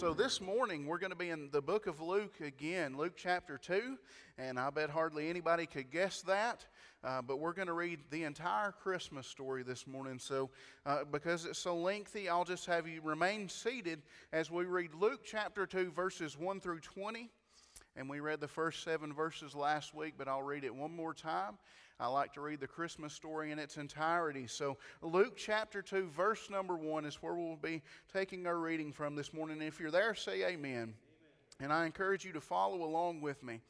So this morning we're going to be in the book of Luke again, Luke chapter 2, and I bet hardly anybody could guess that. Uh, but we're going to read the entire Christmas story this morning. So, uh, because it's so lengthy, I'll just have you remain seated as we read Luke chapter 2, verses 1 through 20. And we read the first seven verses last week, but I'll read it one more time. I like to read the Christmas story in its entirety. So, Luke chapter 2, verse number 1 is where we'll be taking our reading from this morning. If you're there, say amen. amen. And I encourage you to follow along with me.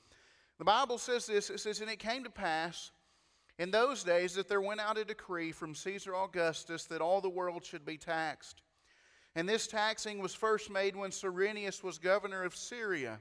The Bible says this it says, And it came to pass in those days that there went out a decree from Caesar Augustus that all the world should be taxed. And this taxing was first made when Cyrenius was governor of Syria.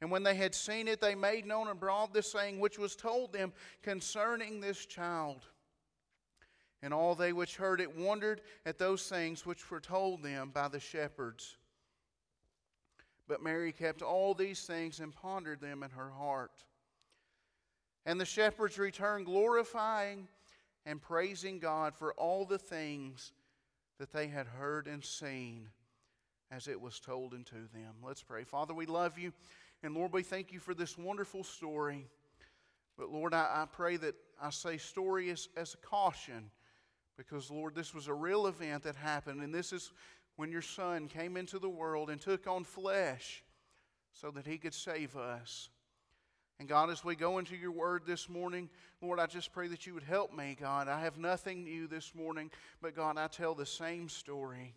And when they had seen it, they made known abroad the saying which was told them concerning this child. And all they which heard it wondered at those things which were told them by the shepherds. But Mary kept all these things and pondered them in her heart. And the shepherds returned, glorifying and praising God for all the things that they had heard and seen as it was told unto them. Let's pray. Father, we love you. And Lord, we thank you for this wonderful story. But Lord, I, I pray that I say story as, as a caution because, Lord, this was a real event that happened, and this is when your Son came into the world and took on flesh so that he could save us. And God, as we go into your word this morning, Lord, I just pray that you would help me, God. I have nothing new this morning, but God, I tell the same story.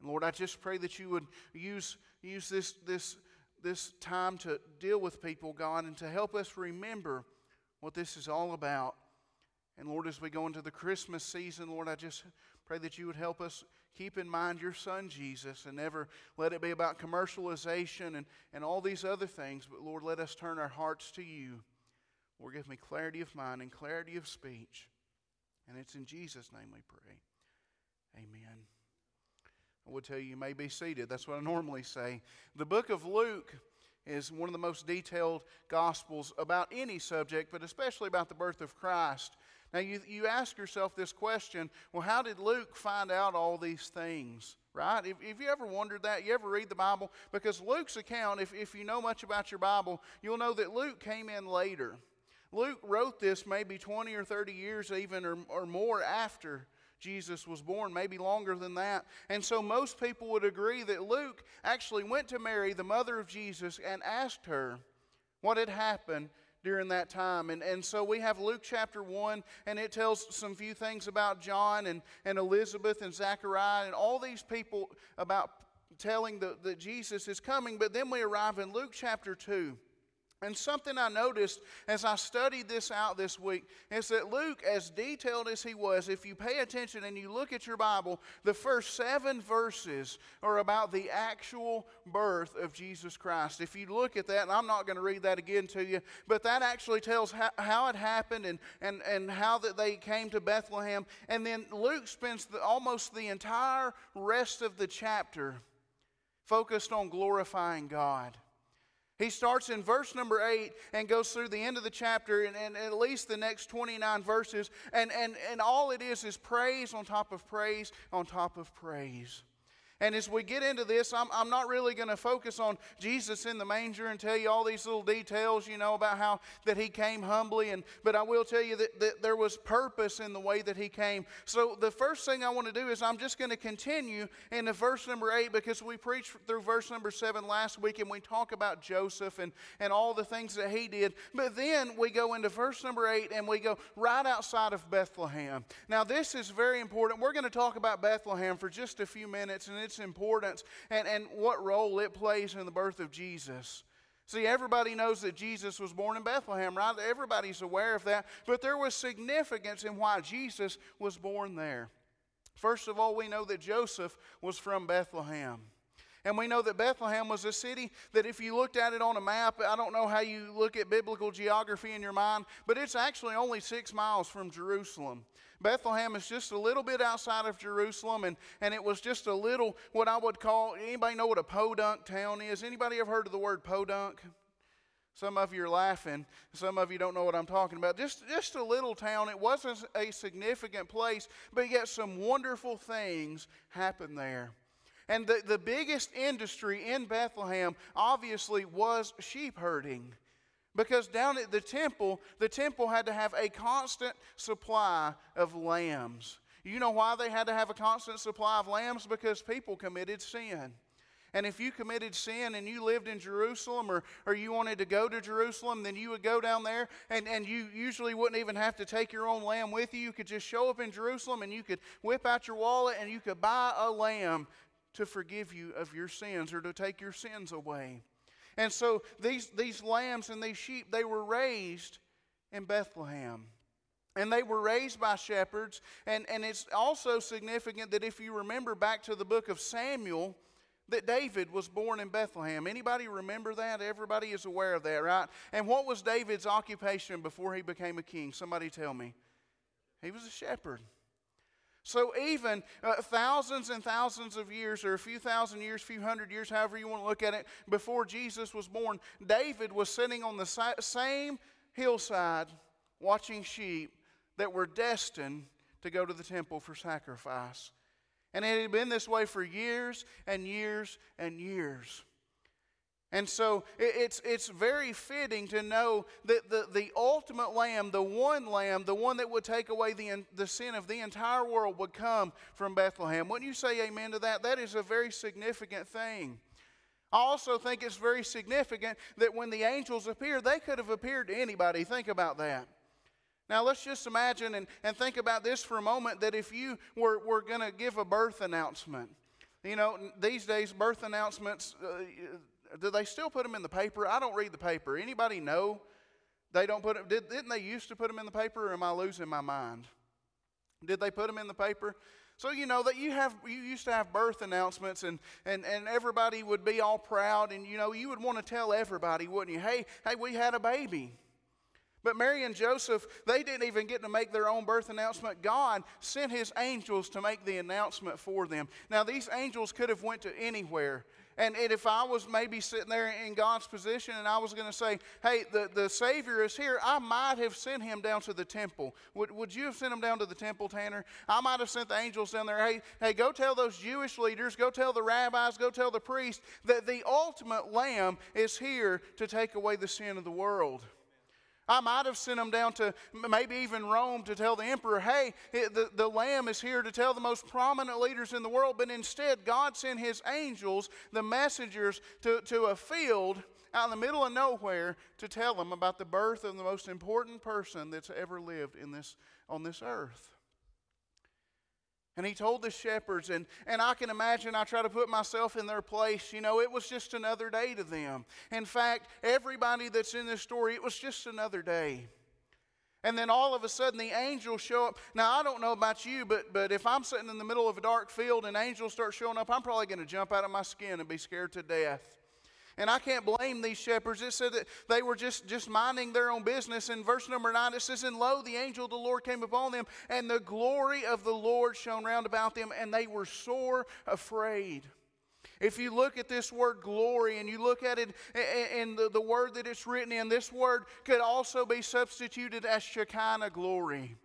And Lord, I just pray that you would use, use this, this, this time to deal with people, God, and to help us remember what this is all about. And Lord, as we go into the Christmas season, Lord, I just pray that you would help us keep in mind your son Jesus and never let it be about commercialization and, and all these other things. But Lord, let us turn our hearts to you. Lord, give me clarity of mind and clarity of speech. And it's in Jesus' name we pray. Amen. I would tell you, you may be seated. That's what I normally say. The book of Luke is one of the most detailed gospels about any subject, but especially about the birth of Christ. Now, you, you ask yourself this question well, how did Luke find out all these things? Right? If, if you ever wondered that, you ever read the Bible? Because Luke's account, if, if you know much about your Bible, you'll know that Luke came in later. Luke wrote this maybe 20 or 30 years, even or, or more after Jesus was born, maybe longer than that. And so most people would agree that Luke actually went to Mary, the mother of Jesus, and asked her what had happened during that time. And, and so we have Luke chapter 1, and it tells some few things about John and, and Elizabeth and Zachariah and all these people about telling the, that Jesus is coming. But then we arrive in Luke chapter 2. And something I noticed as I studied this out this week is that Luke, as detailed as he was, if you pay attention and you look at your Bible, the first seven verses are about the actual birth of Jesus Christ. If you look at that, and I'm not going to read that again to you, but that actually tells how, how it happened and, and, and how that they came to Bethlehem. And then Luke spends the, almost the entire rest of the chapter focused on glorifying God. He starts in verse number 8 and goes through the end of the chapter and, and, at least the next 29 verses. And, and, and all it is is praise on top of praise on top of praise. And as we get into this, I'm, I'm not really going to focus on Jesus in the manger and tell you all these little details, you know, about how that he came humbly. And but I will tell you that, that there was purpose in the way that he came. So the first thing I want to do is I'm just going to continue in the verse number eight because we preached through verse number seven last week and we talk about Joseph and, and all the things that he did. But then we go into verse number eight and we go right outside of Bethlehem. Now this is very important. We're going to talk about Bethlehem for just a few minutes and its importance and, and what role it plays in the birth of Jesus. See, everybody knows that Jesus was born in Bethlehem, right? Everybody's aware of that. But there was significance in why Jesus was born there. First of all, we know that Joseph was from Bethlehem. And we know that Bethlehem was a city that, if you looked at it on a map, I don't know how you look at biblical geography in your mind, but it's actually only six miles from Jerusalem. Bethlehem is just a little bit outside of Jerusalem, and, and it was just a little, what I would call, anybody know what a podunk town is? Anybody ever heard of the word podunk? Some of you are laughing. Some of you don't know what I'm talking about. Just, just a little town. It wasn't a significant place, but yet some wonderful things happened there. And the, the biggest industry in Bethlehem obviously was sheep herding. Because down at the temple, the temple had to have a constant supply of lambs. You know why they had to have a constant supply of lambs? Because people committed sin. And if you committed sin and you lived in Jerusalem or, or you wanted to go to Jerusalem, then you would go down there and, and you usually wouldn't even have to take your own lamb with you. You could just show up in Jerusalem and you could whip out your wallet and you could buy a lamb to forgive you of your sins or to take your sins away. And so these, these lambs and these sheep, they were raised in Bethlehem. And they were raised by shepherds. And, and it's also significant that if you remember back to the book of Samuel, that David was born in Bethlehem. Anybody remember that? Everybody is aware of that, right? And what was David's occupation before he became a king? Somebody tell me. He was a shepherd. So, even uh, thousands and thousands of years, or a few thousand years, few hundred years, however you want to look at it, before Jesus was born, David was sitting on the same hillside watching sheep that were destined to go to the temple for sacrifice. And it had been this way for years and years and years. And so it's, it's very fitting to know that the, the ultimate lamb, the one lamb, the one that would take away the, the sin of the entire world, would come from Bethlehem. Wouldn't you say amen to that? That is a very significant thing. I also think it's very significant that when the angels appeared, they could have appeared to anybody. Think about that. Now, let's just imagine and, and think about this for a moment that if you were, were going to give a birth announcement, you know, these days, birth announcements. Uh, do they still put them in the paper? I don't read the paper. Anybody know? They don't put it. Did, didn't they used to put them in the paper, or am I losing my mind? Did they put them in the paper? So you know that you have you used to have birth announcements and, and, and everybody would be all proud and you know you would want to tell everybody, wouldn't you? Hey, hey, we had a baby. But Mary and Joseph, they didn't even get to make their own birth announcement. God sent his angels to make the announcement for them. Now these angels could have went to anywhere. And, and if I was maybe sitting there in God's position and I was going to say, hey, the, the Savior is here, I might have sent him down to the temple. Would, would you have sent him down to the temple, Tanner? I might have sent the angels down there, hey, hey, go tell those Jewish leaders, go tell the rabbis, go tell the priests that the ultimate lamb is here to take away the sin of the world. I might have sent them down to maybe even Rome to tell the emperor, hey, eh, the, the lamb is here to tell the most prominent leaders in the world. But instead, God sent his angels, the messengers, to, to a field out in the middle of nowhere to tell them about the birth of the most important person that's ever lived in this, on this earth. And he told the shepherds, and, and I can imagine, I try to put myself in their place. You know, it was just another day to them. In fact, everybody that's in this story, it was just another day. And then all of a sudden the angels show up. Now, I don't know about you, but, but if I'm sitting in the middle of a dark field and angels start showing up, I'm probably going to jump out of my skin and be scared to death. And I can't blame these shepherds. It said that they were just, just minding their own business. In verse number 9, it says, And lo, the angel of the Lord came upon them, and the glory of the Lord shone round about them, and they were sore afraid. If you look at this word glory and you look at it in the, the word that it's written in, this word could also be substituted as Shekinah glory.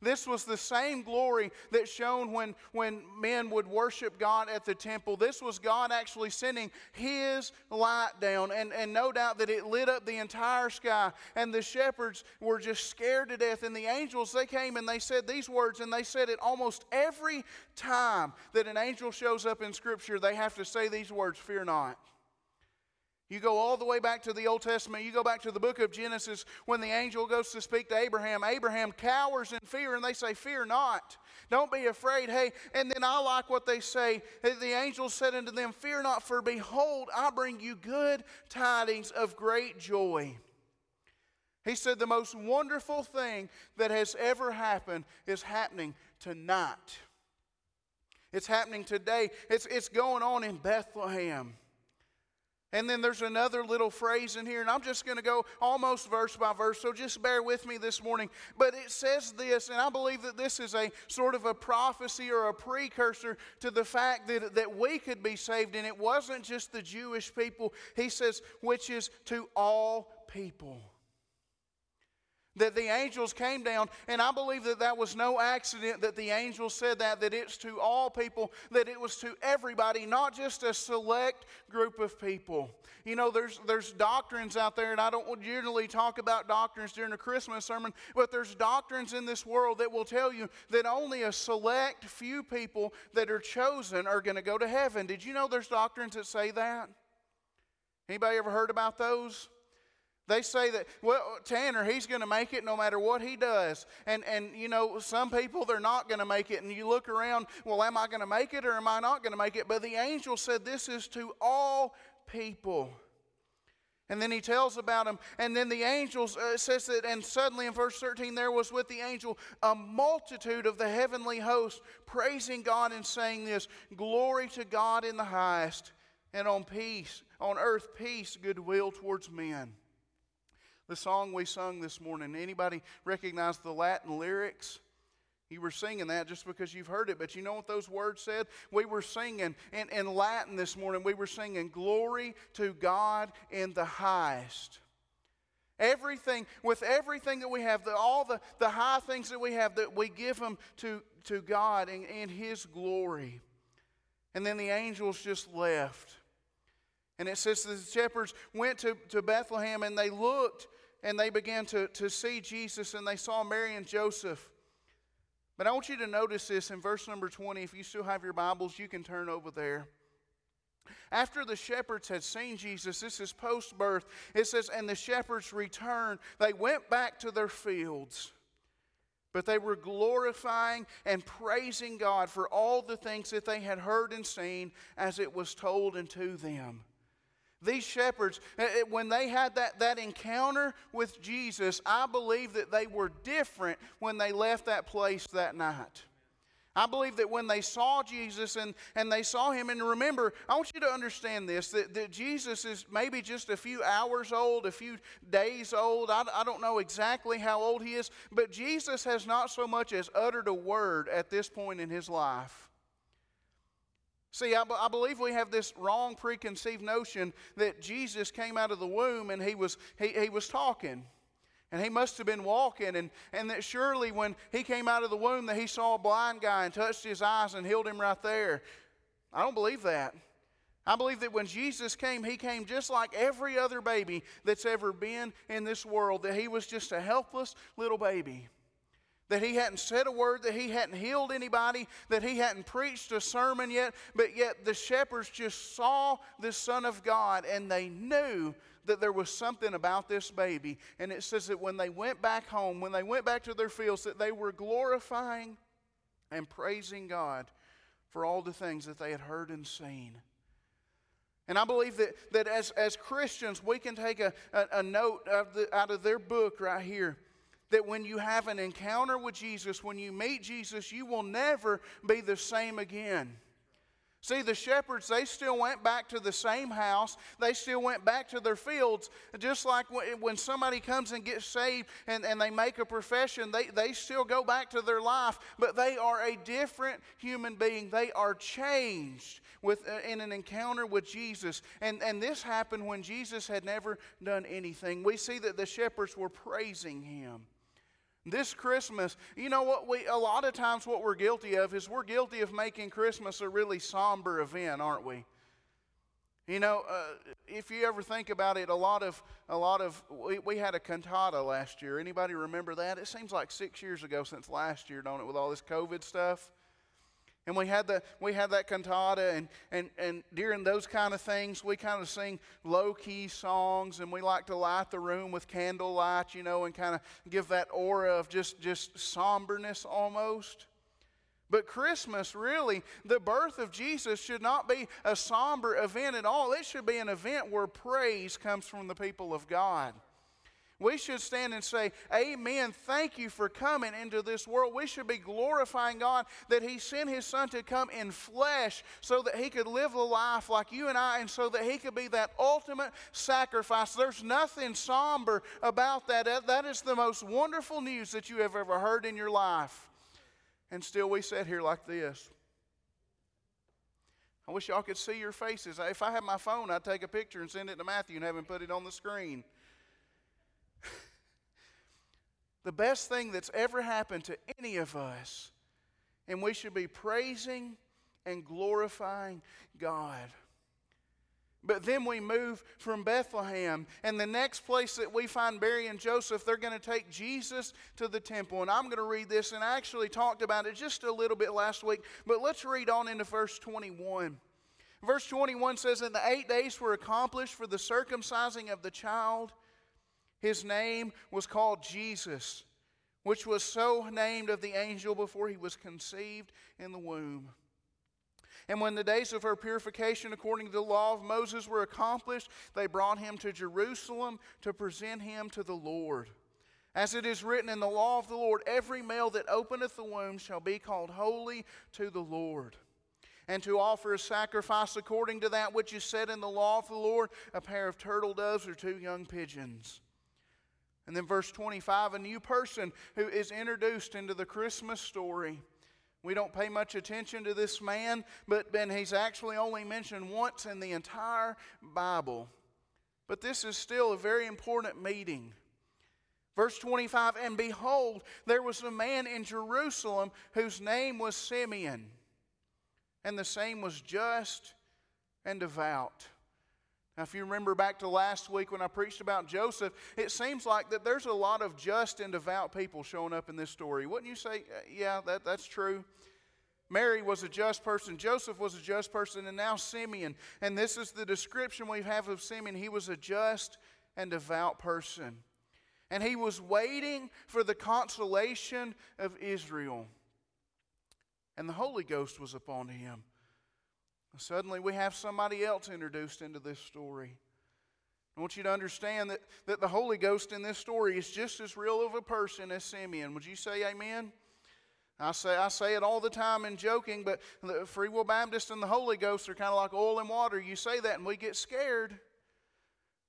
This was the same glory that shone when, when men would worship God at the temple. This was God actually sending His light down, and, and no doubt that it lit up the entire sky. And the shepherds were just scared to death. And the angels, they came and they said these words, and they said it almost every time that an angel shows up in Scripture, they have to say these words Fear not. You go all the way back to the Old Testament. You go back to the book of Genesis when the angel goes to speak to Abraham. Abraham cowers in fear and they say, Fear not. Don't be afraid. Hey, and then I like what they say. The angel said unto them, Fear not, for behold, I bring you good tidings of great joy. He said, The most wonderful thing that has ever happened is happening tonight. It's happening today. It's, it's going on in Bethlehem. And then there's another little phrase in here, and I'm just going to go almost verse by verse, so just bear with me this morning. But it says this, and I believe that this is a sort of a prophecy or a precursor to the fact that, that we could be saved. And it wasn't just the Jewish people, he says, which is to all people that the angels came down, and I believe that that was no accident that the angels said that, that it's to all people, that it was to everybody, not just a select group of people. You know, there's, there's doctrines out there, and I don't generally talk about doctrines during a Christmas sermon, but there's doctrines in this world that will tell you that only a select few people that are chosen are going to go to heaven. Did you know there's doctrines that say that? Anybody ever heard about those? They say that, well, Tanner, he's going to make it no matter what he does. And, and, you know, some people, they're not going to make it. And you look around, well, am I going to make it or am I not going to make it? But the angel said, this is to all people. And then he tells about them. And then the angels, uh, says that, and suddenly in verse 13, there was with the angel a multitude of the heavenly host praising God and saying this Glory to God in the highest, and on peace, on earth, peace, goodwill towards men the song we sung this morning. Anybody recognize the Latin lyrics? You were singing that just because you've heard it, but you know what those words said? We were singing in, in Latin this morning, we were singing, Glory to God in the highest. Everything, with everything that we have, the, all the, the high things that we have, that we give them to, to God in, in His glory. And then the angels just left. And it says the shepherds went to, to Bethlehem and they looked and they began to, to see Jesus and they saw Mary and Joseph. But I want you to notice this in verse number 20. If you still have your Bibles, you can turn over there. After the shepherds had seen Jesus, this is post birth, it says, And the shepherds returned. They went back to their fields, but they were glorifying and praising God for all the things that they had heard and seen as it was told unto them. These shepherds, eh, eh, when they had that, that encounter with Jesus, I believe that they were different when they left that place that night. I believe that when they saw Jesus and, and they saw him, and remember, I want you to understand this that, that Jesus is maybe just a few hours old, a few days old. I, I don't know exactly how old he is, but Jesus has not so much as uttered a word at this point in his life. See, I, I, believe we have this wrong preconceived notion that Jesus came out of the womb and he was, he, he was talking. And he must have been walking, and, and that surely when he came out of the womb that he saw a blind guy and touched his eyes and healed him right there. I don't believe that. I believe that when Jesus came, he came just like every other baby that's ever been in this world, that he was just a helpless little baby that he hadn't said a word, that he hadn't healed anybody, that he hadn't preached a sermon yet, but yet the shepherds just saw the Son of God and they knew that there was something about this baby. And it says that when they went back home, when they went back to their fields, that they were glorifying and praising God for all the things that they had heard and seen. And I believe that, that as, as Christians, we can take a, a, a note of the, out of their book right here that when you have an encounter with Jesus, when you meet Jesus, you will never be the same again. See, the shepherds, they still went back to the same house. They still went back to their fields. Just like when somebody comes and gets saved and, and they make a profession, they, they still go back to their life, but they are a different human being. They are changed with, uh, in an encounter with Jesus. And, and this happened when Jesus had never done anything. We see that the shepherds were praising him. This Christmas, you know what we a lot of times what we're guilty of is we're guilty of making Christmas a really somber event, aren't we? You know, uh, if you ever think about it, a lot of a lot of we, we had a cantata last year. Anybody remember that? It seems like six years ago since last year, don't it? With all this COVID stuff. And we had, the, we had that cantata, and, and, and during those kind of things, we kind of sing low key songs, and we like to light the room with candlelight, you know, and kind of give that aura of just, just somberness almost. But Christmas, really, the birth of Jesus should not be a somber event at all. It should be an event where praise comes from the people of God. We should stand and say, Amen. Thank you for coming into this world. We should be glorifying God that He sent His Son to come in flesh so that He could live a life like you and I and so that He could be that ultimate sacrifice. There's nothing somber about that. That is the most wonderful news that you have ever heard in your life. And still, we sit here like this. I wish y'all could see your faces. If I had my phone, I'd take a picture and send it to Matthew and have him put it on the screen. The best thing that's ever happened to any of us. And we should be praising and glorifying God. But then we move from Bethlehem, and the next place that we find Mary and Joseph, they're going to take Jesus to the temple. And I'm going to read this, and I actually talked about it just a little bit last week, but let's read on into verse 21. Verse 21 says, And the eight days were accomplished for the circumcising of the child. His name was called Jesus, which was so named of the angel before he was conceived in the womb. And when the days of her purification according to the law of Moses were accomplished, they brought him to Jerusalem to present him to the Lord. As it is written in the law of the Lord, every male that openeth the womb shall be called holy to the Lord. And to offer a sacrifice according to that which is said in the law of the Lord, a pair of turtle doves or two young pigeons. And then, verse 25, a new person who is introduced into the Christmas story. We don't pay much attention to this man, but then he's actually only mentioned once in the entire Bible. But this is still a very important meeting. Verse 25, and behold, there was a man in Jerusalem whose name was Simeon, and the same was just and devout. Now, if you remember back to last week when I preached about Joseph, it seems like that there's a lot of just and devout people showing up in this story. Wouldn't you say, uh, yeah, that, that's true? Mary was a just person, Joseph was a just person, and now Simeon. And this is the description we have of Simeon. He was a just and devout person. And he was waiting for the consolation of Israel. And the Holy Ghost was upon him. Suddenly, we have somebody else introduced into this story. I want you to understand that, that the Holy Ghost in this story is just as real of a person as Simeon. Would you say amen? I say, I say it all the time in joking, but the Free Will Baptist and the Holy Ghost are kind of like oil and water. You say that and we get scared.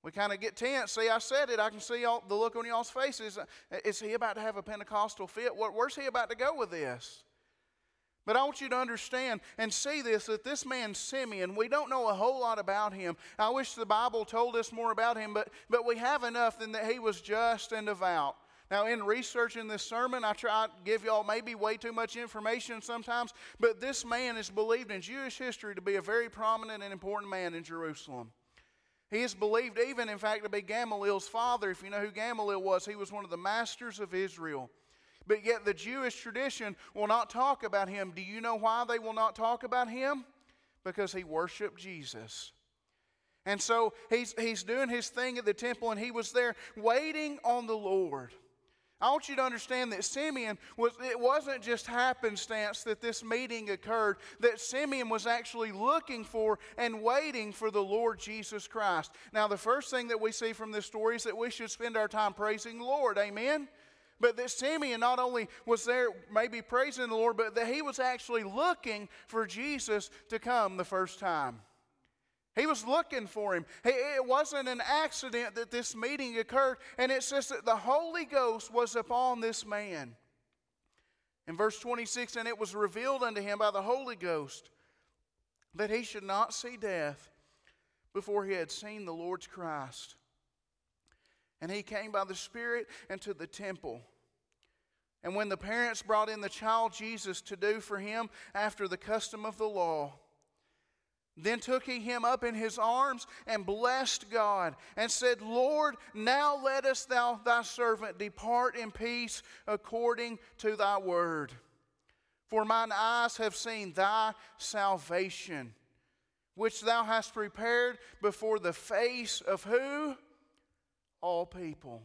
We kind of get tense. See, I said it. I can see all, the look on y'all's faces. Is he about to have a Pentecostal fit? Where's he about to go with this? But I want you to understand and see this that this man Simeon, we don't know a whole lot about him. I wish the Bible told us more about him, but, but we have enough that he was just and devout. Now, in researching this sermon, I try to give y'all maybe way too much information sometimes, but this man is believed in Jewish history to be a very prominent and important man in Jerusalem. He is believed, even in fact, to be Gamaliel's father. If you know who Gamaliel was, he was one of the masters of Israel. But yet the Jewish tradition will not talk about him. Do you know why they will not talk about him? Because he worshiped Jesus. And so he's, he's doing his thing at the temple, and he was there waiting on the Lord. I want you to understand that Simeon was, it wasn't just happenstance that this meeting occurred, that Simeon was actually looking for and waiting for the Lord Jesus Christ. Now, the first thing that we see from this story is that we should spend our time praising the Lord. Amen? But that Simeon not only was there maybe praising the Lord, but that he was actually looking for Jesus to come the first time. He was looking for him. It wasn't an accident that this meeting occurred, and it says that the Holy Ghost was upon this man. In verse 26, and it was revealed unto him by the Holy Ghost that he should not see death before he had seen the Lord's Christ. And he came by the Spirit into the temple. And when the parents brought in the child Jesus to do for him after the custom of the law, then took he him up in his arms and blessed God and said, Lord, now lettest thou thy servant depart in peace according to thy word. For mine eyes have seen thy salvation, which thou hast prepared before the face of who? All people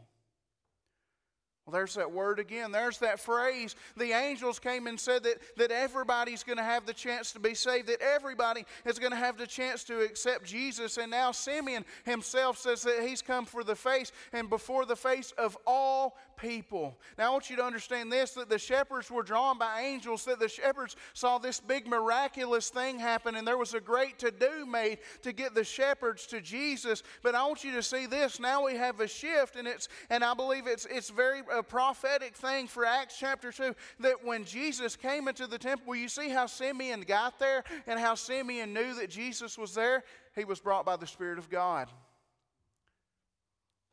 well, there's that word again. There's that phrase. The angels came and said that, that everybody's going to have the chance to be saved, that everybody is going to have the chance to accept Jesus. And now Simeon himself says that he's come for the face and before the face of all people. Now, I want you to understand this that the shepherds were drawn by angels, that the shepherds saw this big miraculous thing happen, and there was a great to do made to get the shepherds to Jesus. But I want you to see this. Now we have a shift, and it's and I believe it's it's very a prophetic thing for Acts chapter 2 that when Jesus came into the temple, you see how Simeon got there and how Simeon knew that Jesus was there? He was brought by the Spirit of God.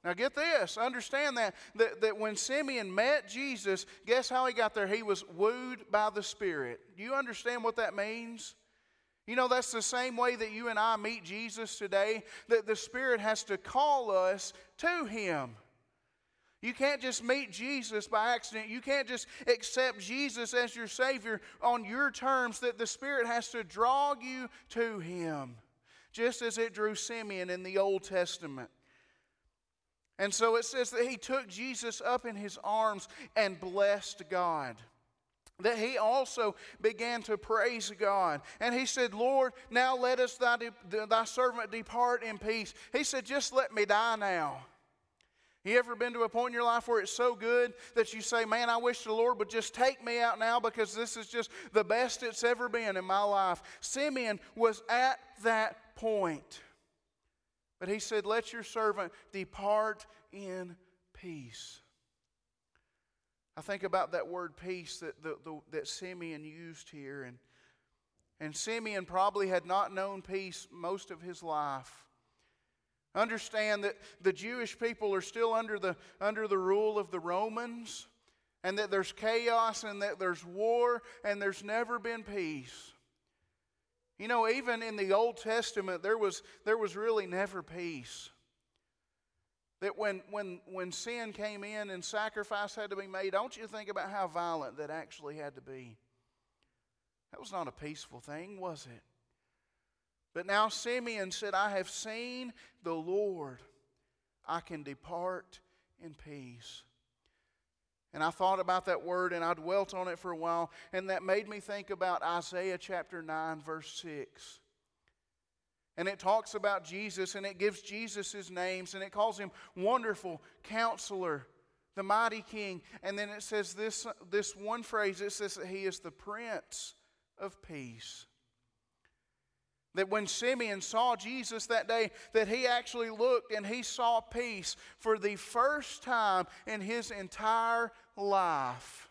Now, get this. Understand that, that, that when Simeon met Jesus, guess how he got there? He was wooed by the Spirit. Do you understand what that means? You know, that's the same way that you and I meet Jesus today, that the Spirit has to call us to Him. You can't just meet Jesus by accident. You can't just accept Jesus as your Savior on your terms, that the Spirit has to draw you to Him, just as it drew Simeon in the Old Testament. And so it says that he took Jesus up in his arms and blessed God that he also began to praise God. And he said, Lord, now let us thy, thy servant depart in peace. He said, just let me die now. You ever been to a point in your life where it's so good that you say, Man, I wish the Lord would just take me out now because this is just the best it's ever been in my life? Simeon was at that point. But he said, Let your servant depart in peace. I think about that word peace that, the, the, that Simeon used here. And, and Simeon probably had not known peace most of his life. Understand that the Jewish people are still under the, under the rule of the Romans, and that there's chaos, and that there's war, and there's never been peace. You know, even in the Old Testament, there was, there was really never peace. That when, when, when sin came in and sacrifice had to be made, don't you think about how violent that actually had to be? That was not a peaceful thing, was it? But now Simeon said, I have seen the Lord. I can depart in peace. And I thought about that word and I dwelt on it for a while, and that made me think about Isaiah chapter 9, verse 6. And it talks about Jesus and it gives Jesus his names and it calls him Wonderful Counselor, the Mighty King. And then it says this, this one phrase it says that he is the Prince of Peace. That when Simeon saw Jesus that day, that he actually looked and he saw peace for the first time in his entire life.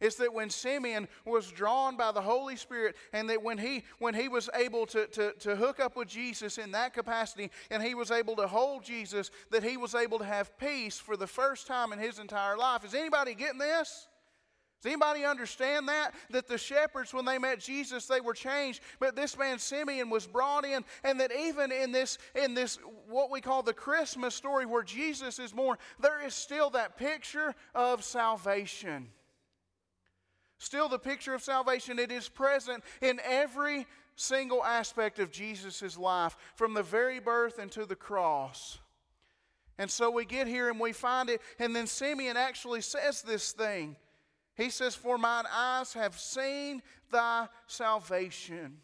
It's that when Simeon was drawn by the Holy Spirit, and that when he when he was able to, to, to hook up with Jesus in that capacity, and he was able to hold Jesus, that he was able to have peace for the first time in his entire life. Is anybody getting this? Does anybody understand that? That the shepherds, when they met Jesus, they were changed. But this man Simeon was brought in, and that even in this, in this what we call the Christmas story where Jesus is born, there is still that picture of salvation. Still the picture of salvation. It is present in every single aspect of Jesus' life, from the very birth into the cross. And so we get here and we find it, and then Simeon actually says this thing. He says, For mine eyes have seen thy salvation.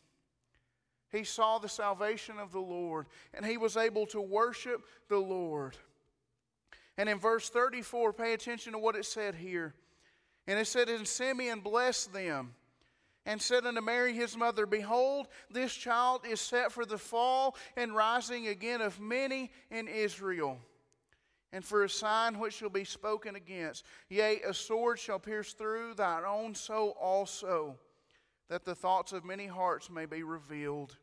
He saw the salvation of the Lord, and he was able to worship the Lord. And in verse 34, pay attention to what it said here. And it said, And Simeon blessed them and said unto Mary his mother, Behold, this child is set for the fall and rising again of many in Israel, and for a sign which shall be spoken against. Yea, a sword shall pierce through thine own soul also, that the thoughts of many hearts may be revealed.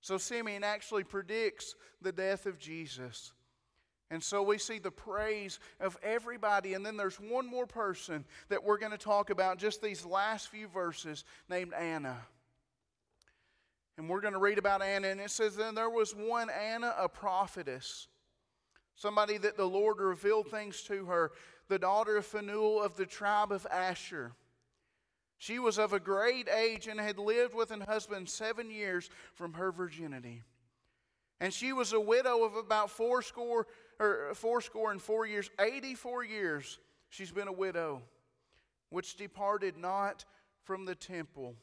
So Simeon actually predicts the death of Jesus. And so we see the praise of everybody. And then there's one more person that we're going to talk about just these last few verses named Anna. And we're going to read about Anna. And it says, Then there was one Anna, a prophetess, somebody that the Lord revealed things to her, the daughter of Phanuel of the tribe of Asher. She was of a great age and had lived with an husband seven years from her virginity. And she was a widow of about fourscore or fourscore and four years, 84 years, she's been a widow, which departed not from the temple,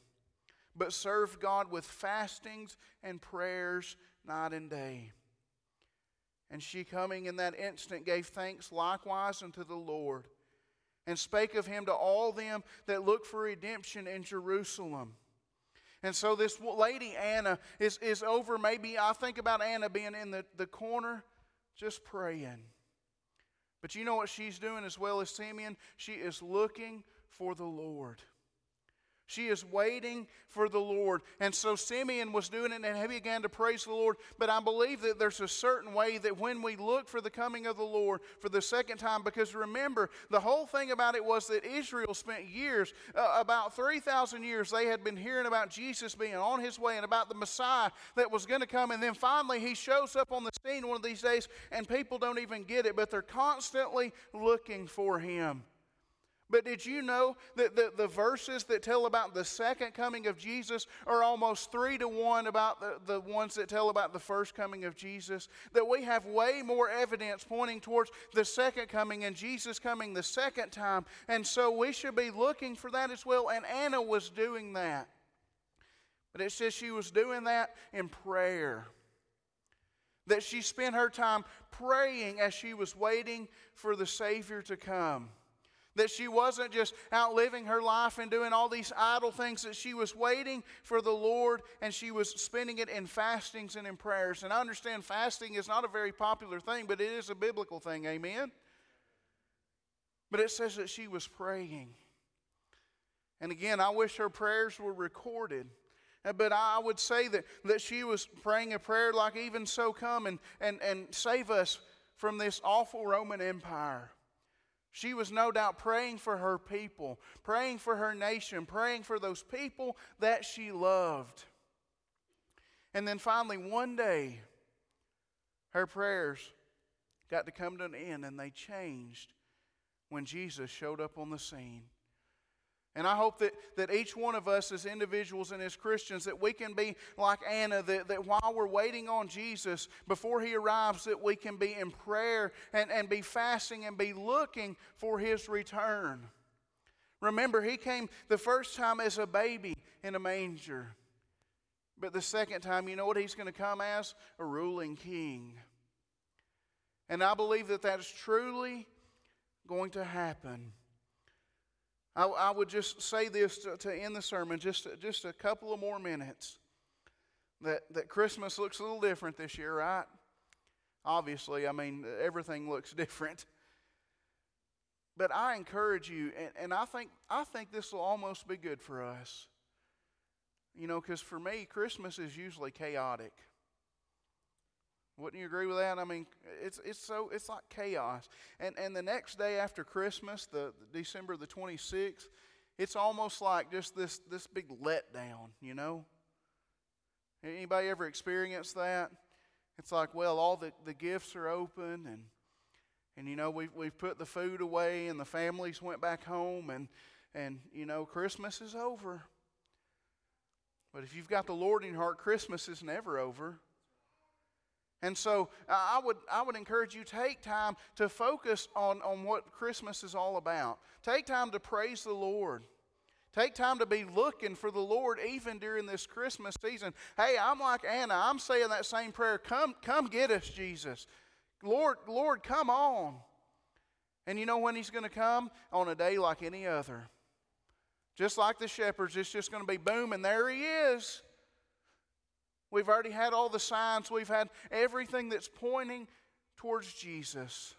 but served God with fastings and prayers night and day. And she, coming in that instant, gave thanks likewise unto the Lord, and spake of him to all them that look for redemption in Jerusalem. And so this lady Anna is, is over, maybe I think about Anna being in the, the corner just praying. But you know what she's doing as well as Simeon? She is looking for the Lord. She is waiting for the Lord. And so Simeon was doing it and he began to praise the Lord. But I believe that there's a certain way that when we look for the coming of the Lord for the second time, because remember, the whole thing about it was that Israel spent years, uh, about 3,000 years, they had been hearing about Jesus being on his way and about the Messiah that was going to come. And then finally he shows up on the scene one of these days and people don't even get it, but they're constantly looking for him. But did you know that the, the verses that tell about the second coming of Jesus are almost three to one about the, the ones that tell about the first coming of Jesus? That we have way more evidence pointing towards the second coming and Jesus coming the second time. And so we should be looking for that as well. And Anna was doing that. But it says she was doing that in prayer. That she spent her time praying as she was waiting for the Savior to come. That she wasn't just out living her life and doing all these idle things, that she was waiting for the Lord and she was spending it in fastings and in prayers. And I understand fasting is not a very popular thing, but it is a biblical thing. Amen? But it says that she was praying. And again, I wish her prayers were recorded. Uh, but I would say that, that she was praying a prayer like, even so, come and, and, and save us from this awful Roman Empire. She was no doubt praying for her people, praying for her nation, praying for those people that she loved. And then finally, one day, her prayers got to come to an end and they changed when Jesus showed up on the scene. And I hope that, that each one of us as individuals and as Christians, that we can be like Anna, that, that while we're waiting on Jesus, before he arrives, that we can be in prayer and, and be fasting and be looking for his return. Remember, he came the first time as a baby in a manger. But the second time, you know what he's going to come as? A ruling king. And I believe that that's truly going to happen. I, I would just say this to, to end the sermon, just, just a couple of more minutes. That, that Christmas looks a little different this year, right? Obviously, I mean, everything looks different. But I encourage you, and, and I think I think this will almost be good for us. You know, because for me, Christmas is usually chaotic. Wouldn't you agree with that? I mean, it's it's so it's like chaos. And and the next day after Christmas, the, the December the 26th, it's almost like just this this big letdown, you know? Anybody ever experienced that? It's like, well, all the, the gifts are open and and you know, we've we've put the food away and the families went back home and and you know, Christmas is over. But if you've got the Lord in your heart, Christmas is never over. And so I would, I would encourage you take time to focus on, on what Christmas is all about. Take time to praise the Lord. Take time to be looking for the Lord even during this Christmas season. Hey, I'm like Anna. I'm saying that same prayer. Come, come get us, Jesus. Lord, Lord, come on. And you know when he's going to come? On a day like any other. Just like the shepherds, it's just going to be boom, and there he is. We've already had all the signs, we've had everything that's pointing towards Jesus.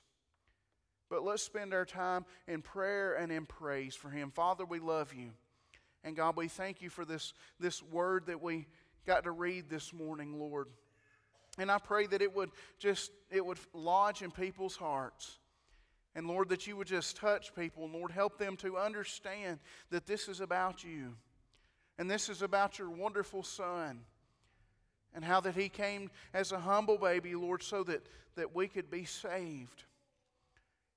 But let's spend our time in prayer and in praise for him. Father, we love you. And God, we thank you for this, this word that we got to read this morning, Lord. And I pray that it would just it would lodge in people's hearts. And Lord, that you would just touch people. Lord, help them to understand that this is about you. And this is about your wonderful Son. And how that He came as a humble baby, Lord, so that, that we could be saved.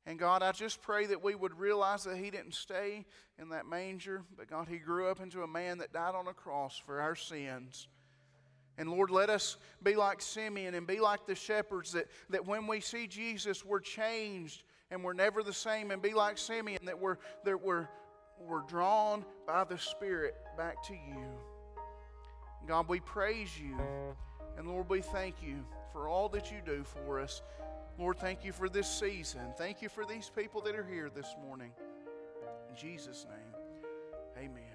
And God, I just pray that we would realize that He didn't stay in that manger, but God, He grew up into a man that died on a cross for our sins. And Lord, let us be like Simeon and be like the shepherds that, that when we see Jesus, we're changed and we're never the same. And be like Simeon that we're, that we're, we're drawn by the Spirit back to you. God, we praise you. And Lord, we thank you for all that you do for us. Lord, thank you for this season. Thank you for these people that are here this morning. In Jesus' name, amen.